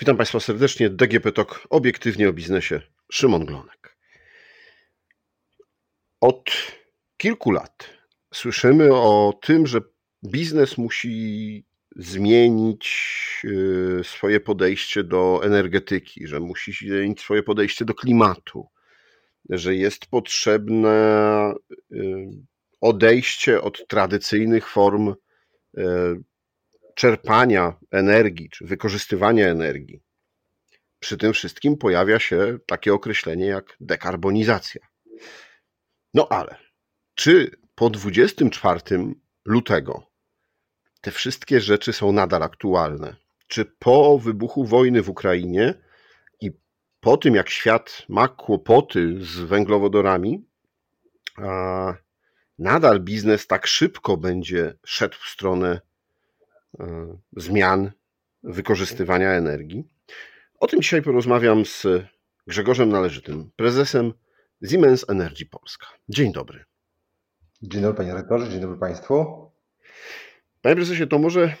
Witam Państwa serdecznie. DGP Talk, obiektywnie o biznesie. Szymon Glonek. Od kilku lat słyszymy o tym, że biznes musi zmienić y, swoje podejście do energetyki, że musi zmienić swoje podejście do klimatu, że jest potrzebne y, odejście od tradycyjnych form y, czerpania energii czy wykorzystywania energii. Przy tym wszystkim pojawia się takie określenie jak dekarbonizacja. No ale czy po 24 lutego te wszystkie rzeczy są nadal aktualne? Czy po wybuchu wojny w Ukrainie i po tym, jak świat ma kłopoty z węglowodorami, nadal biznes tak szybko będzie szedł w stronę zmian wykorzystywania energii. O tym dzisiaj porozmawiam z Grzegorzem Należytym, prezesem Siemens Energy Polska. Dzień dobry. Dzień dobry panie rektorze, dzień dobry państwu. Panie prezesie, to może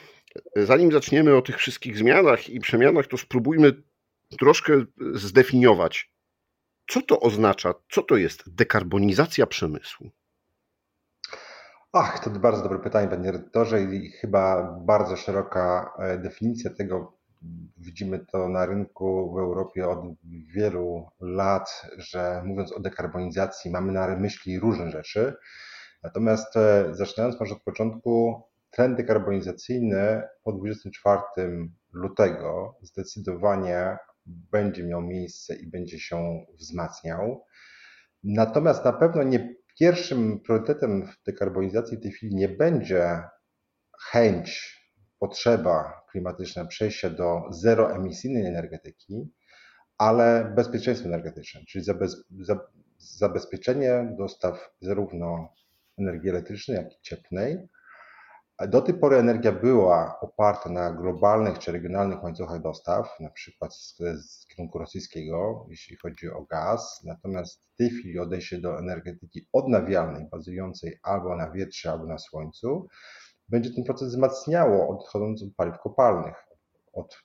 zanim zaczniemy o tych wszystkich zmianach i przemianach, to spróbujmy troszkę zdefiniować, co to oznacza, co to jest dekarbonizacja przemysłu. Ach, to bardzo dobre pytanie, panie redaktorze, i chyba bardzo szeroka e, definicja tego. Widzimy to na rynku w Europie od wielu lat, że mówiąc o dekarbonizacji, mamy na myśli różne rzeczy. Natomiast e, zaczynając może od początku, trend dekarbonizacyjny po 24 lutego zdecydowanie będzie miał miejsce i będzie się wzmacniał. Natomiast na pewno nie Pierwszym priorytetem w dekarbonizacji w tej chwili nie będzie chęć, potrzeba klimatyczna przejścia do zeroemisyjnej energetyki, ale bezpieczeństwo energetyczne, czyli zabezpieczenie dostaw zarówno energii elektrycznej, jak i cieplnej, do tej pory energia była oparta na globalnych czy regionalnych łańcuchach dostaw, na przykład z, z kierunku rosyjskiego, jeśli chodzi o gaz. Natomiast w tej chwili odejście do energetyki odnawialnej, bazującej albo na wietrze, albo na słońcu, będzie ten proces wzmacniało odchodząc od paliw kopalnych, od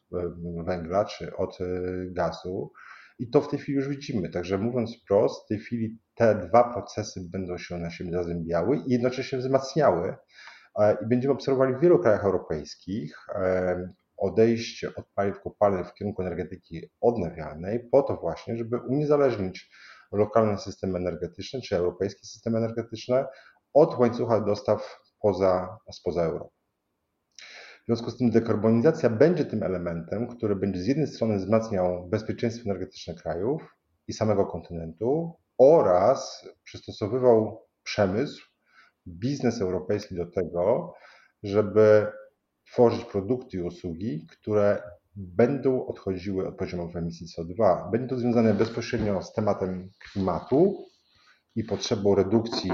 węgla czy od e, gazu. I to w tej chwili już widzimy. Także mówiąc wprost, w tej chwili te dwa procesy będą się na siebie zazębiały i jednocześnie wzmacniały i będziemy obserwowali w wielu krajach europejskich e, odejście od paliw kopalnych w kierunku energetyki odnawialnej, po to właśnie, żeby uniezależnić lokalny system energetyczny czy europejski system energetyczny od łańcucha dostaw poza, spoza Europy. W związku z tym dekarbonizacja będzie tym elementem, który będzie z jednej strony wzmacniał bezpieczeństwo energetyczne krajów i samego kontynentu oraz przystosowywał przemysł biznes europejski do tego, żeby tworzyć produkty i usługi, które będą odchodziły od poziomów emisji CO2. Będzie to związane bezpośrednio z tematem klimatu i potrzebą redukcji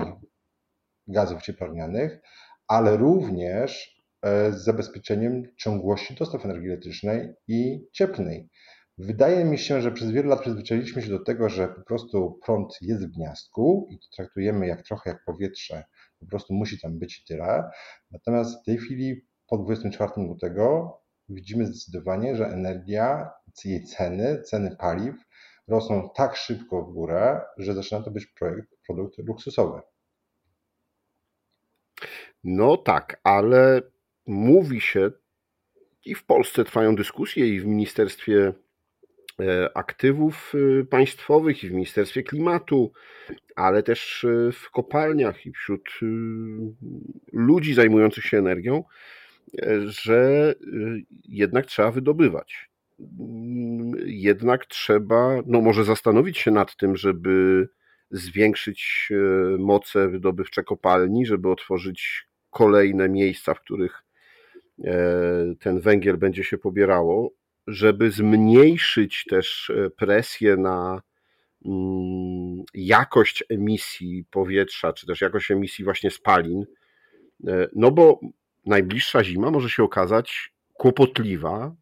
gazów cieplarnianych, ale również e, z zabezpieczeniem ciągłości dostaw energii elektrycznej i cieplnej. Wydaje mi się, że przez wiele lat przyzwyczailiśmy się do tego, że po prostu prąd jest w gniazdku i to traktujemy jak trochę jak powietrze, po prostu musi tam być i tyle. Natomiast w tej chwili po 24 lutego widzimy zdecydowanie, że energia, jej ceny, ceny paliw rosną tak szybko w górę, że zaczyna to być projekt, produkt luksusowy. No tak, ale mówi się i w Polsce trwają dyskusje i w Ministerstwie aktywów e, państwowych i w Ministerstwie Klimatu, ale też e, w kopalniach i wśród ludzi zajmujących się energią, że jednak trzeba wydobywać. Jednak trzeba, no może zastanowić się nad tym, żeby zwiększyć moce wydobywcze kopalni, żeby otworzyć kolejne miejsca, w których ten węgiel będzie się pobierało, żeby zmniejszyć też e, presję na mm, jakość emisji powietrza, czy też jakość emisji właśnie spalin, e, no bo najbliższa zima może się okazać kłopotliwa,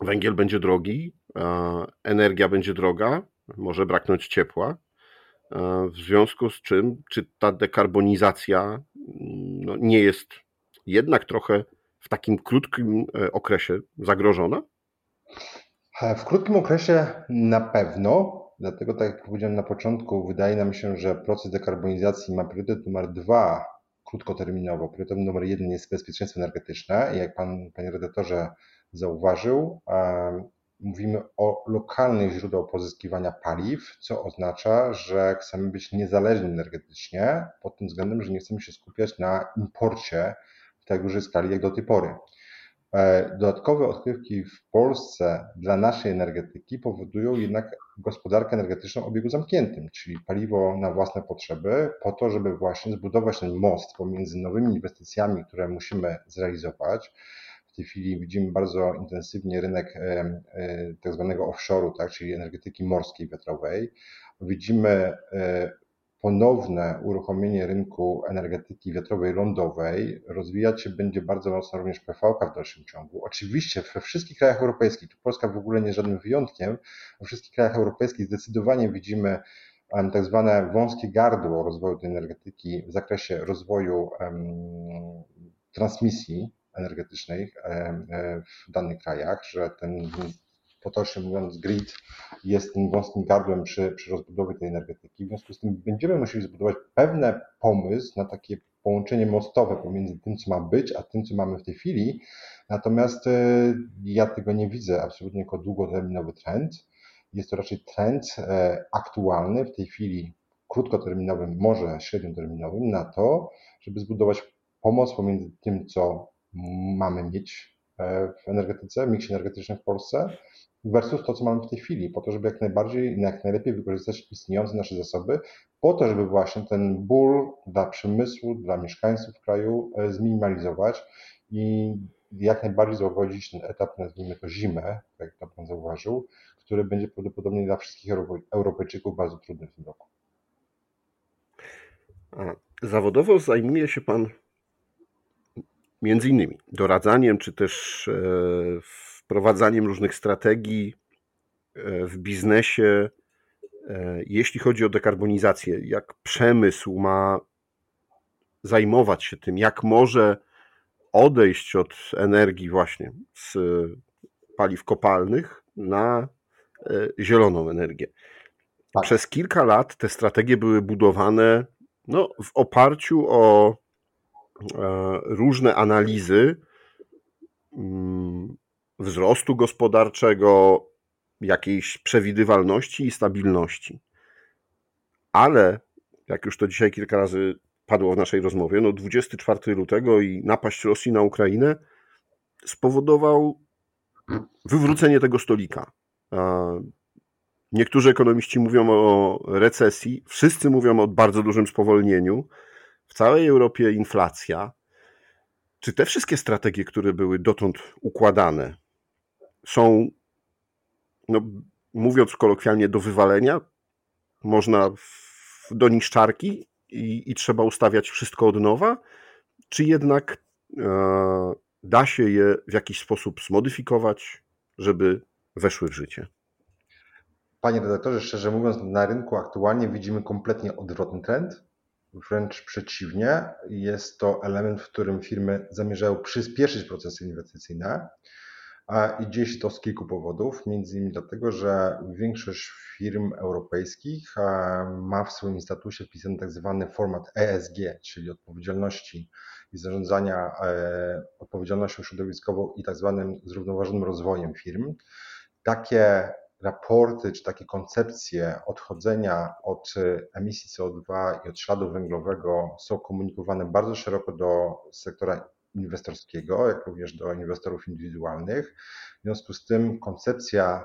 węgiel będzie drogi, energia będzie droga, może braknąć ciepła, w związku z czym, czy ta dekarbonizacja mm, no, nie jest jednak trochę w takim krótkim e, okresie zagrożona? W krótkim okresie na pewno, dlatego tak jak powiedziałem na początku, wydaje nam się, że proces dekarbonizacji ma priorytet numer dwa krótkoterminowo. Priorytet numer jeden jest bezpieczeństwo energetyczne i jak pan, panie redaktorze zauważył, mówimy o lokalnych źródłach pozyskiwania paliw, co oznacza, że chcemy być niezależni energetycznie pod tym względem, że nie chcemy się skupiać na imporcie w tak dużej skali jak do tej pory. E, dodatkowe odkrywki w Polsce dla naszej energetyki powodują jednak gospodarkę energetyczną o obiegu zamkniętym, czyli paliwo na własne potrzeby, po to, żeby właśnie zbudować ten most pomiędzy nowymi inwestycjami, które musimy zrealizować. W tej chwili widzimy bardzo intensywnie rynek e, e, tak zwanego offshore'u, tak, czyli energetyki morskiej, wiatrowej. Widzimy ponowne uruchomienie rynku energetyki wiatrowej lądowej rozwijać się będzie bardzo mocno również PVK w dalszym ciągu. Oczywiście we wszystkich krajach europejskich, tu Polska w ogóle nie jest żadnym wyjątkiem, we wszystkich krajach europejskich zdecydowanie widzimy tak zwane wąskie gardło rozwoju tej energetyki w zakresie rozwoju transmisji energetycznej w danych krajach, że ten potocznie mówiąc, grid jest tym wąskim gardłem przy, przy rozbudowie tej energetyki. W związku z tym będziemy musieli zbudować pewne pomysł na takie połączenie mostowe pomiędzy tym, co ma być, a tym, co mamy w tej chwili. Natomiast e, ja tego nie widzę absolutnie jako długoterminowy trend. Jest to raczej trend e, aktualny, w tej chwili krótkoterminowym, może średnioterminowym, na to, żeby zbudować pomoc pomiędzy tym, co mamy mieć w energetyce, w miksie energetycznym w Polsce, versus to, co mamy w tej chwili, po to, żeby jak najbardziej jak najlepiej wykorzystać istniejące nasze zasoby, po to, żeby właśnie ten ból dla przemysłu, dla mieszkańców kraju e, zminimalizować i jak najbardziej załagodzić ten etap, nazwijmy to zimę, tak jak Pan zauważył, który będzie prawdopodobnie dla wszystkich Europejczyków bardzo trudny w tym roku. Zawodowo zajmuje się Pan między innymi doradzaniem, czy też e, wprowadzaniem różnych strategii e, w biznesie, e, jeśli chodzi o dekarbonizację, jak przemysł ma zajmować się tym, jak może odejść od energii właśnie z paliw kopalnych na zieloną energię. Tak. Przez kilka lat te strategie były budowane no, w oparciu o różne analizy mm, wzrostu gospodarczego, jakiejś przewidywalności i stabilności. Ale, jak już to dzisiaj kilka razy padło w naszej rozmowie, no 24 lutego i napaść Rosji na Ukrainę spowodował wywrócenie tego stolika. Niektórzy ekonomiści mówią o recesji, wszyscy mówią o bardzo dużym spowolnieniu. W całej Europie inflacja. Czy te wszystkie strategie, które były dotąd układane, są, no, mówiąc kolokwialnie, do wywalenia. Można w, do niszczarki i, i trzeba ustawiać wszystko od nowa, czy jednak e, da się je w jakiś sposób zmodyfikować, żeby weszły w życie? Panie redaktorze, szczerze mówiąc, na rynku aktualnie widzimy kompletnie odwrotny trend. Wręcz przeciwnie, jest to element, w którym firmy zamierzają przyspieszyć procesy inwestycyjne. I dzieje się to z kilku powodów, między innymi dlatego, że większość firm europejskich ma w swoim statusie wpisany tak zwany format ESG, czyli odpowiedzialności i zarządzania e, odpowiedzialnością środowiskową i tak zwanym zrównoważonym rozwojem firm. Takie raporty czy takie koncepcje odchodzenia od emisji CO2 i od śladu węglowego są komunikowane bardzo szeroko do sektora inwestorskiego, jak również do inwestorów indywidualnych. W związku z tym koncepcja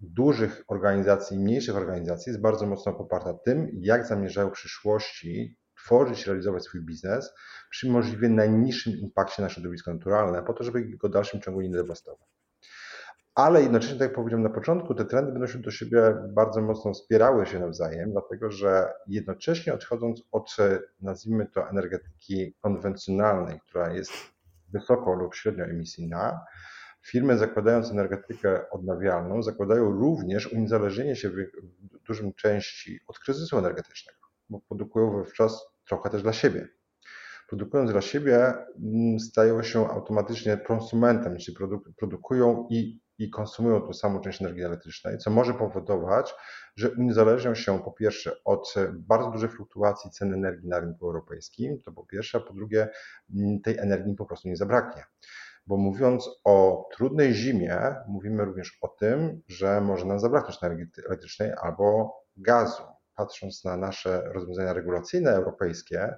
dużych organizacji i mniejszych organizacji jest bardzo mocno poparta tym, jak zamierzają w przyszłości tworzyć, realizować swój biznes przy możliwie najniższym impakcie na środowisko naturalne, po to, żeby go w dalszym ciągu nie dewastować ale jednocześnie, tak jak powiedziałem na początku, te trendy będą się do siebie bardzo mocno wspierały się nawzajem, dlatego że jednocześnie odchodząc od, nazwijmy to, energetyki konwencjonalnej, która jest wysoko lub średnio emisyjna, firmy zakładając energetykę odnawialną zakładają również uniezależnienie się w dużym części od kryzysu energetycznego, bo produkują wówczas trochę też dla siebie. Produkując dla siebie, mm, stają się automatycznie prosumentem, czyli produkują i i konsumują tą samą część energii elektrycznej, co może powodować, że uniezależnią się po pierwsze od bardzo dużej fluktuacji cen energii na rynku europejskim, to po pierwsze, a po drugie tej energii po prostu nie zabraknie. Bo mówiąc o trudnej zimie, mówimy również o tym, że może nam zabraknąć energii elektrycznej albo gazu. Patrząc na nasze rozwiązania regulacyjne europejskie,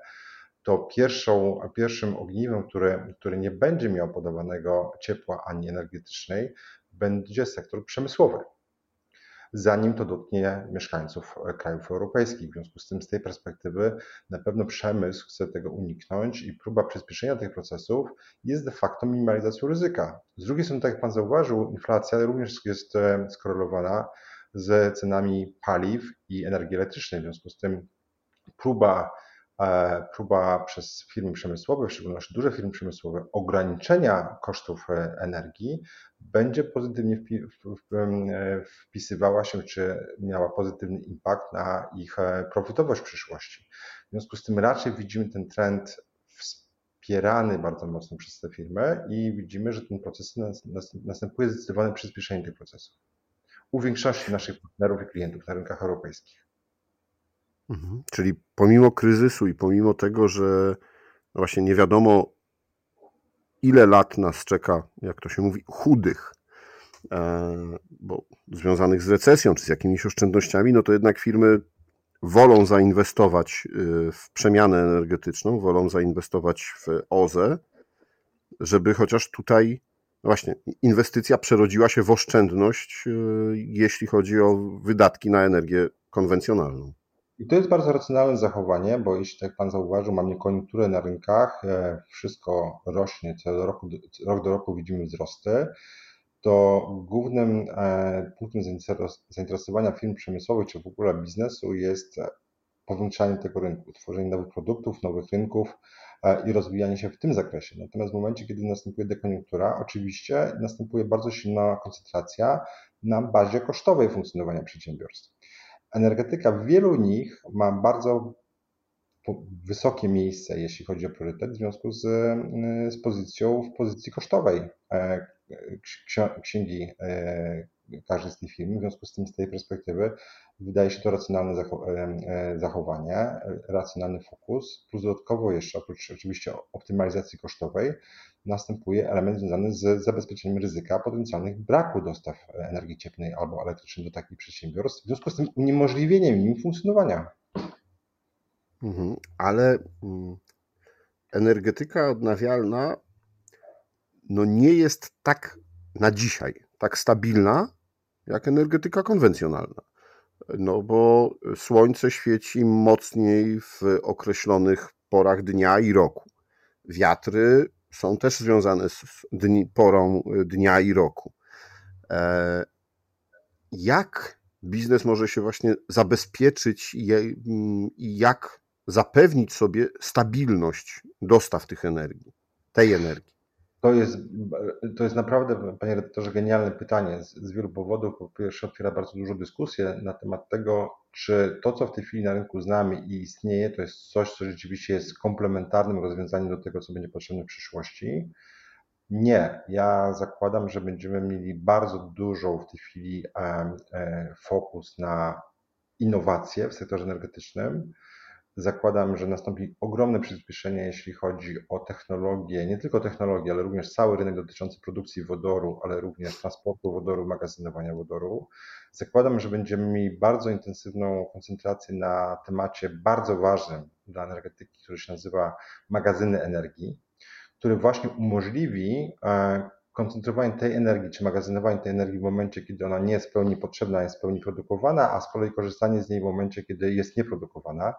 to pierwszą, pierwszym ogniwem, które, które nie będzie miał podawanego ciepła ani energetycznej, będzie sektor przemysłowy zanim to dotknie mieszkańców krajów europejskich. W związku z tym, z tej perspektywy, na pewno przemysł chce tego uniknąć i próba przyspieszenia tych procesów jest de facto minimalizacją ryzyka. Z drugiej strony, tak jak Pan zauważył, inflacja również jest e, skorelowana z cenami paliw i energii elektrycznej. W związku z tym, próba E, próba przez firmy przemysłowe, w szczególności duże firmy przemysłowe, ograniczenia kosztów e, energii będzie pozytywnie e, wpisywała się, czy miała pozytywny impact na ich profitowość w przyszłości. W związku z tym raczej widzimy ten trend wspierany bardzo mocno przez te firmy i widzimy, że ten proces następuje zdecydowane przyspieszenie tych procesów u większości naszych partnerów i klientów na rynkach europejskich. Mhm. Czyli pomimo kryzysu i pomimo tego, że no właśnie nie wiadomo, ile lat nas czeka, jak to się mówi, chudych, e, bo związanych z recesją czy z jakimiś oszczędnościami, no to jednak firmy wolą zainwestować y, w przemianę energetyczną, wolą zainwestować w OZE, żeby chociaż tutaj, no właśnie, inwestycja przerodziła się w oszczędność, y, jeśli chodzi o wydatki na energię konwencjonalną. I to jest bardzo racjonalne zachowanie, bo jeśli tak Pan zauważył, mamy koniunkturę na rynkach, e, wszystko rośnie, co do roku, rok do roku widzimy wzrosty, to głównym e, punktem zainteresowania firm przemysłowych czy w ogóle biznesu jest powiększanie tego rynku, tworzenie nowych produktów, nowych rynków e, i rozwijanie się w tym zakresie. Natomiast w momencie, kiedy następuje dekoniunktura, oczywiście następuje bardzo silna koncentracja na bazie kosztowej funkcjonowania przedsiębiorstw energetyka w wielu nich ma bardzo wysokie miejsce, jeśli chodzi o priorytet, w związku z, y, z pozycją w pozycji kosztowej e, księgi e, każdej z tych firm. W związku z tym, z tej perspektywy, wydaje się to racjonalne e, zachowanie, racjonalny fokus, plus dodatkowo jeszcze, oprócz oczywiście optymalizacji kosztowej, następuje element związany z zabezpieczeniem ryzyka potencjalnych braku dostaw energii cieplnej albo elektrycznej do takich przedsiębiorstw, w związku z tym uniemożliwieniem im funkcjonowania. Mhm, ale mm, energetyka odnawialna no nie jest tak na dzisiaj, tak stabilna jak energetyka konwencjonalna. No bo słońce świeci mocniej w określonych porach dnia i roku. Wiatry są też związane z dni, porą dnia i roku. E, jak biznes może się właśnie zabezpieczyć i jak zapewnić sobie stabilność dostaw tych energii, tej energii? To jest, to jest naprawdę, panie redaktorze, genialne pytanie z, z wielu powodów. Po pierwsze, otwiera bardzo dużą dyskusję na temat tego, czy to, co w tej chwili na rynku znamy i istnieje, to jest coś, co rzeczywiście jest komplementarnym rozwiązaniem do tego, co będzie potrzebne w przyszłości. Nie, ja zakładam, że będziemy mieli bardzo dużą w tej chwili e, fokus na innowacje w sektorze energetycznym zakładam, że nastąpi ogromne przyspieszenie, jeśli chodzi o technologię, nie tylko technologię, ale również cały rynek dotyczący produkcji wodoru, ale również transportu wodoru, magazynowania wodoru. Zakładam, że będziemy mieli bardzo intensywną koncentrację na temacie bardzo ważnym dla energetyki, który się nazywa magazyny energii, który właśnie umożliwi e, koncentrowanie tej energii, czy magazynowanie tej energii w momencie, kiedy ona nie jest w pełni potrzebna, jest w pełni produkowana, a z kolei korzystanie z niej w momencie, kiedy jest nieprodukowana.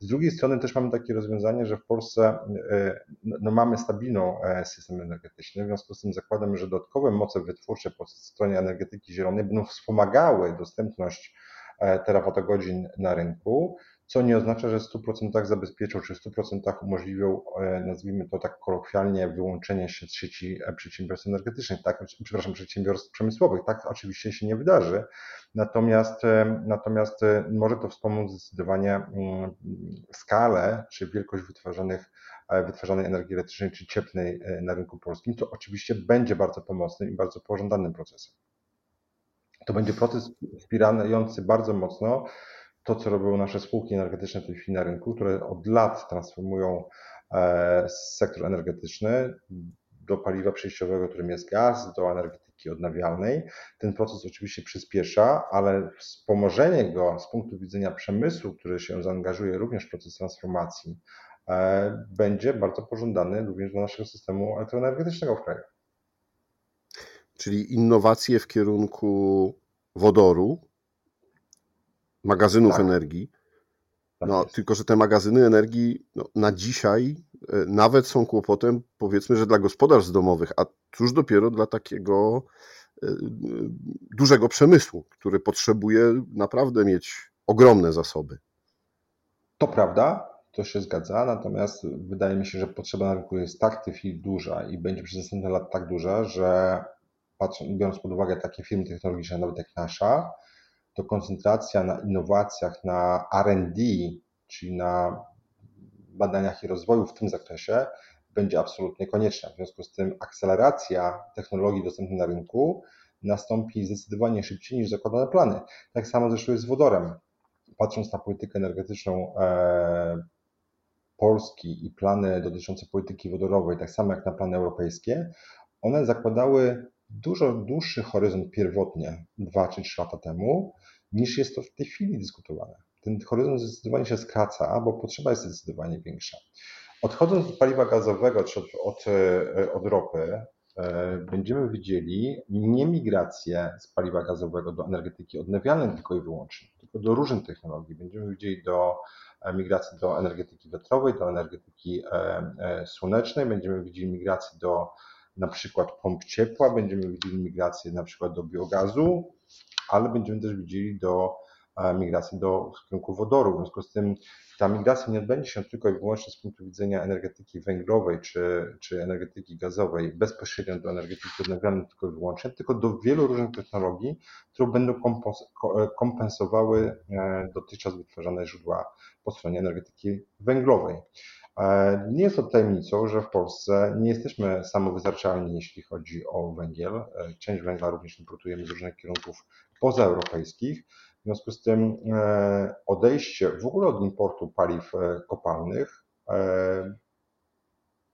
Z drugiej strony też mamy takie rozwiązanie, że w Polsce e, no, mamy stabilną e, system energetyczny, w związku z tym zakładam, że dodatkowe moce wytwórcze po stronie energetyki zielonej będą wspomagały dostępność e, terawatogodzin na rynku, co nie oznacza, że w 100% zabezpieczą, czy w 100% umożliwią, e, nazwijmy to tak kolokwialnie, wyłączenie się z sieci e, przedsiębiorstw energetycznych, tak, przepraszam, przedsiębiorstw przemysłowych. Tak oczywiście się nie wydarzy, natomiast, e, natomiast może to wspomóc zdecydowanie mm, skalę, czy wielkość wytwarzanych wytwarzanej energii elektrycznej czy cieplnej na rynku polskim, to oczywiście będzie bardzo pomocnym i bardzo pożądanym procesem. To będzie proces wspierający bardzo mocno to, co robią nasze spółki energetyczne w tej chwili na rynku, które od lat transformują e, sektor energetyczny do paliwa przejściowego, którym jest gaz, do energetyki odnawialnej. Ten proces oczywiście przyspiesza, ale wspomożenie go z punktu widzenia przemysłu, który się zaangażuje również w proces transformacji, e, będzie bardzo pożądany również dla naszego systemu elektroenergetycznego w kraju. Czyli innowacje w kierunku wodoru, magazynów tak. energii. Tak no, tylko, że te magazyny energii no, na dzisiaj e, nawet są kłopotem, powiedzmy, że dla gospodarstw domowych, a cóż dopiero dla takiego e, dużego przemysłu, który potrzebuje naprawdę mieć ogromne zasoby. To prawda, to się zgadza, natomiast wydaje mi się, że potrzeba na rynku jest tak w tej duża i będzie przez następne lata tak duża, że patrząc, biorąc pod uwagę takie firmy technologiczne, nawet jak nasza, to koncentracja na innowacjach, na RD, czyli na badaniach i rozwoju w tym zakresie, będzie absolutnie konieczna. W związku z tym akceleracja technologii dostępnych na rynku nastąpi zdecydowanie szybciej niż zakładane plany. Tak samo zresztą jest z wodorem. Patrząc na politykę energetyczną e, Polski i plany dotyczące polityki wodorowej, tak samo jak na plany europejskie, one zakładały dużo dłuższy horyzont pierwotnie, 2 czy 3 lata temu, niż jest to w tej chwili dyskutowane. Ten horyzont zdecydowanie się skraca, bo potrzeba jest zdecydowanie większa. Odchodząc od paliwa gazowego czy od, od, e, od ropy, e, będziemy widzieli nie migrację z paliwa gazowego do energetyki odnawialnej tylko i wyłącznie, tylko do różnych technologii. Będziemy widzieli do e, migracji do energetyki wiatrowej, do energetyki słonecznej, będziemy widzieli migrację do na przykład pomp ciepła, będziemy widzieli migrację na przykład do biogazu, ale będziemy też widzieli do e, migracji do w kierunku wodoru. W związku z tym ta migracja nie odbędzie się tylko i wyłącznie z punktu widzenia energetyki węglowej czy, czy energetyki gazowej bezpośrednio do energetyki odnawialnej tylko i wyłącznie, tylko do wielu różnych technologii, które będą e, kompensowały e, dotychczas wytwarzane źródła po stronie energetyki węglowej. Nie jest to tajemnicą, że w Polsce nie jesteśmy samowystarczalni, jeśli chodzi o węgiel. Część węgla również importujemy z różnych kierunków pozaeuropejskich. W związku z tym e, odejście w ogóle od importu paliw e, kopalnych e,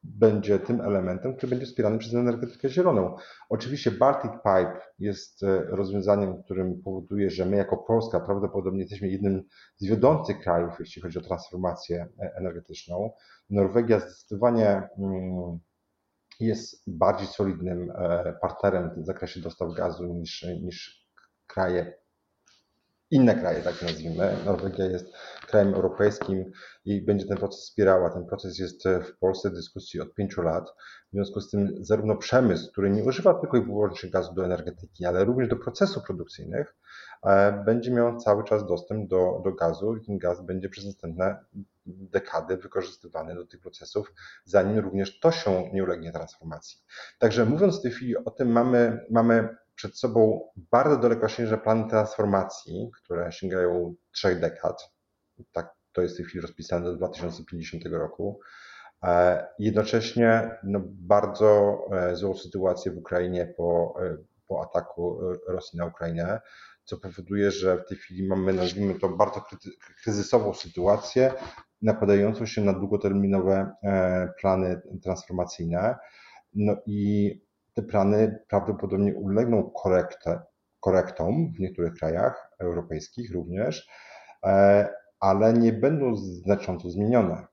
będzie tym elementem, który będzie wspierany przez energetykę zieloną. Oczywiście Baltic Pipe jest rozwiązaniem, którym powoduje, że my jako Polska prawdopodobnie jesteśmy jednym z wiodących krajów, jeśli chodzi o transformację energetyczną. Norwegia zdecydowanie mm, jest bardziej solidnym partnerem w zakresie dostaw gazu niż, niż kraje, inne kraje, tak nazwijmy. Norwegia jest krajem europejskim i będzie ten proces wspierała. Ten proces jest w Polsce dyskusji od pięciu lat. W związku z tym zarówno przemysł, który nie używa tylko i wyłącznie gazu do energetyki, ale również do procesów produkcyjnych, e, będzie miał cały czas dostęp do, do gazu i ten gaz będzie przez następne dekady wykorzystywany do tych procesów, zanim również to się nie ulegnie transformacji. Także mówiąc w tej chwili o tym, mamy, mamy przed sobą bardzo dalekosiężne plany transformacji, które sięgają trzech dekad. Tak to jest w tej chwili rozpisane do 2050 roku. E, jednocześnie no, bardzo e, złą sytuację w Ukrainie po, e, po ataku Rosji na Ukrainę, co powoduje, że w tej chwili mamy, nazwijmy to, bardzo kryzysową sytuację, nakładającą się na długoterminowe plany transformacyjne. No i te plany prawdopodobnie ulegną korektę, korektom w niektórych krajach europejskich również, e, ale nie będą znacząco zmienione.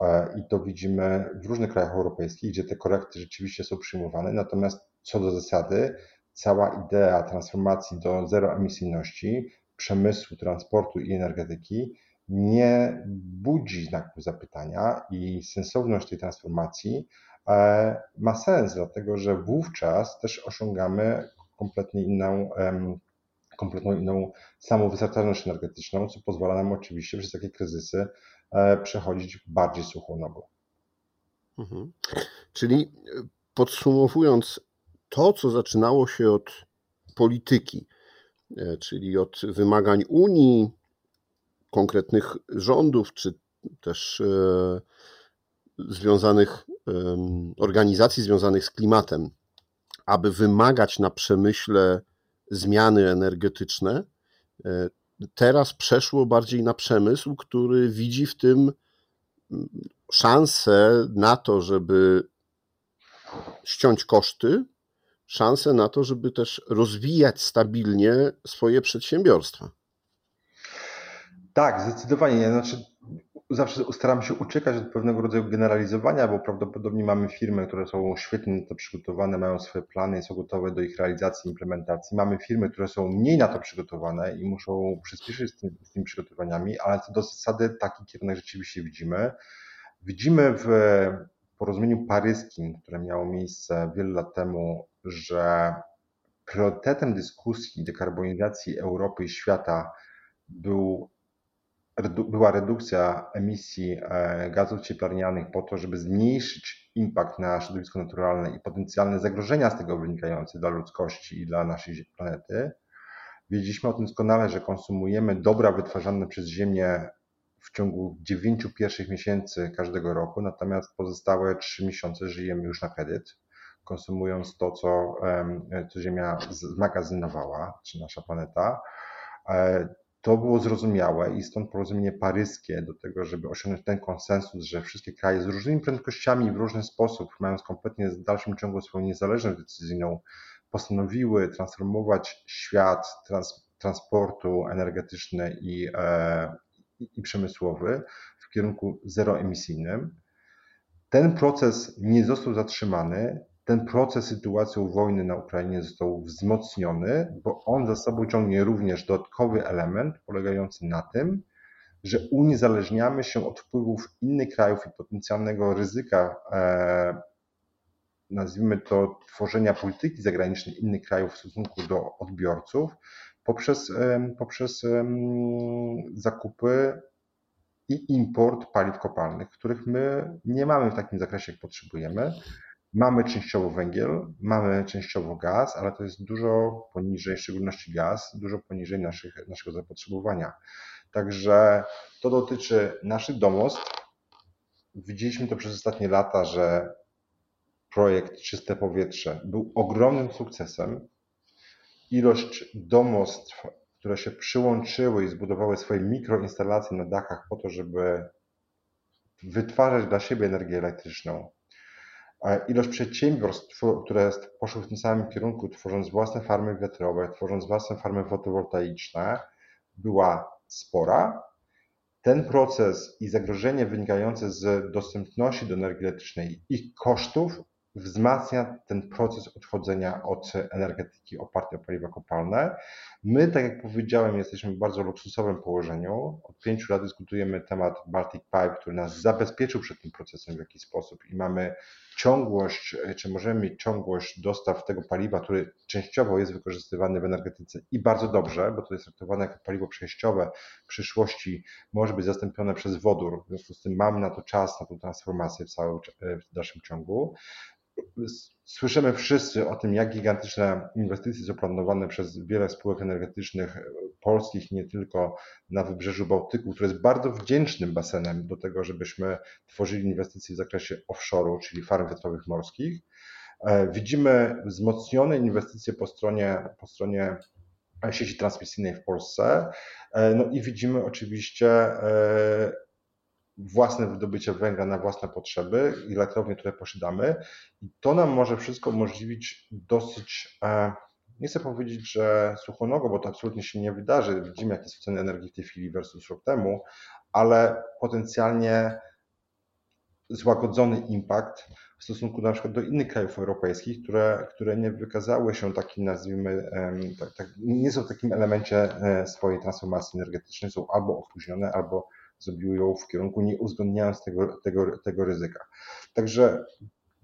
E, I to widzimy w różnych krajach europejskich, gdzie te korekty rzeczywiście są przyjmowane. Natomiast co do zasady, cała idea transformacji do zeroemisyjności, przemysłu, transportu i energetyki nie budzi znaku zapytania i sensowność tej transformacji ma sens, dlatego że wówczas też osiągamy kompletnie inną, kompletną inną samowystarczalność energetyczną, co pozwala nam oczywiście przez takie kryzysy e, przechodzić bardziej suchą nogą. Mhm. Czyli e, podsumowując, to, co zaczynało się od polityki, czyli od wymagań Unii, konkretnych rządów, czy też związanych organizacji związanych z klimatem, aby wymagać na przemyśle zmiany energetyczne, e, teraz przeszło bardziej na przemysł, który widzi w tym szansę na to, żeby ściąć koszty, szansę na to, żeby też rozwijać stabilnie swoje przedsiębiorstwa. Tak, zdecydowanie. Znaczy, zawsze staram się uciekać od pewnego rodzaju generalizowania, bo prawdopodobnie mamy firmy, które są świetnie na to przygotowane, mają swoje plany, są gotowe do ich realizacji, implementacji. Mamy firmy, które są mniej na to przygotowane i muszą przyspieszyć z, tym, z tymi przygotowaniami, ale co do zasady taki kierunek rzeczywiście widzimy. Widzimy w porozumieniu paryskim, które miało miejsce wiele lat temu, że priorytetem dyskusji dekarbonizacji Europy i świata był była redukcja emisji e, gazów cieplarnianych po to, żeby zmniejszyć impact na środowisko naturalne i potencjalne zagrożenia z tego wynikające dla ludzkości i dla naszej planety. Wiedzieliśmy o tym doskonale, że konsumujemy dobra wytwarzane przez Ziemię w ciągu 9 pierwszych miesięcy każdego roku, natomiast pozostałe 3 miesiące żyjemy już na kredyt, konsumując to, co, co Ziemia zmagazynowała, czy nasza planeta. To było zrozumiałe i stąd porozumienie paryskie do tego, żeby osiągnąć ten konsensus, że wszystkie kraje z różnymi prędkościami w różny sposób, mając kompletnie w dalszym ciągu swoją niezależność decyzyjną, postanowiły transformować świat trans, transportu energetyczny i, e, i przemysłowy w kierunku zeroemisyjnym. Ten proces nie został zatrzymany, ten proces sytuacją wojny na Ukrainie został wzmocniony, bo on za sobą ciągnie również dodatkowy element polegający na tym, że uniezależniamy się od wpływów innych krajów i potencjalnego ryzyka, e, nazwijmy to, tworzenia polityki zagranicznej innych krajów w stosunku do odbiorców poprzez, e, poprzez e, zakupy i import paliw kopalnych, których my nie mamy w takim zakresie, jak potrzebujemy. Mamy częściowo węgiel, mamy częściowo gaz, ale to jest dużo poniżej, w szczególności gaz, dużo poniżej naszych, naszego zapotrzebowania. Także to dotyczy naszych domostw. Widzieliśmy to przez ostatnie lata, że projekt Czyste Powietrze był ogromnym sukcesem. Ilość domostw, które się przyłączyły i zbudowały swoje mikroinstalacje na dachach po to, żeby wytwarzać dla siebie energię elektryczną, ilość przedsiębiorstw, które poszły w tym samym kierunku, tworząc własne farmy wiatrowe, tworząc własne farmy fotowoltaiczne, była spora. Ten proces i zagrożenie wynikające z dostępności do energii elektrycznej i ich kosztów wzmacnia ten proces odchodzenia od energetyki opartej o paliwa kopalne. My, tak jak powiedziałem, jesteśmy w bardzo luksusowym położeniu. Od pięciu lat dyskutujemy temat Baltic Pipe, który nas zabezpieczył przed tym procesem w jakiś sposób i mamy ciągłość, czy możemy mieć ciągłość dostaw tego paliwa, który częściowo jest wykorzystywany w energetyce i bardzo dobrze, bo to jest traktowane jako paliwo przejściowe. W przyszłości może być zastąpione przez wodór. W związku z tym mamy na to czas, na tą transformację w całym w dalszym ciągu. Słyszymy wszyscy o tym, jak gigantyczne inwestycje są planowane przez wiele spółek energetycznych polskich, nie tylko na wybrzeżu Bałtyku, które jest bardzo wdzięcznym basenem do tego, żebyśmy tworzyli inwestycje w zakresie offshore'u, czyli farm wiatrowych morskich. E, widzimy wzmocnione inwestycje po stronie, po stronie sieci transmisyjnej w Polsce. E, no i widzimy oczywiście e, własne wydobycie węgla na własne potrzeby i elektrownie, które posiadamy. I to nam może wszystko umożliwić dosyć, e, nie chcę powiedzieć, że suchonogo, bo to absolutnie się nie wydarzy. Widzimy, jakie są ceny energii w tej chwili versus rok temu, ale potencjalnie złagodzony impact w stosunku na przykład do innych krajów europejskich, które, które nie wykazały się takim, nazwijmy, tak, tak, nie są w takim elemencie e, swojej transformacji energetycznej, są albo opóźnione, albo zrobiły ją w kierunku nie uwzględniając tego, tego, tego ryzyka. Także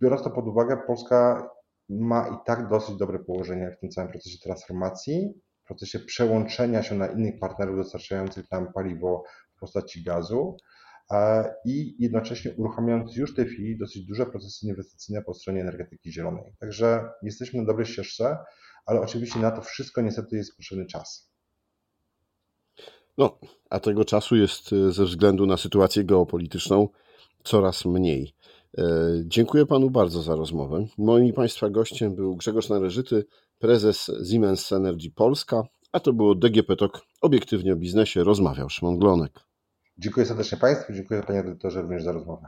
biorąc to pod uwagę, Polska ma i tak dosyć dobre położenie w tym całym procesie transformacji, w procesie przełączenia się na innych partnerów dostarczających nam paliwo w postaci gazu i jednocześnie uruchamiając już w tej chwili dosyć duże procesy inwestycyjne po stronie energetyki zielonej. Także jesteśmy na dobrej ścieżce, ale oczywiście na to wszystko niestety jest potrzebny czas. No, a tego czasu jest e, ze względu na sytuację geopolityczną coraz mniej. Dziękuję panu bardzo za rozmowę. Moim państwa gościem był Grzegorz Należyty, prezes Siemens Energy Polska, a to było DGP Talk, obiektywnie o biznesie, rozmawiał Szymon Glonek. Dziękuję serdecznie Państwu, dziękuję Panie Edytorze również za rozmowę.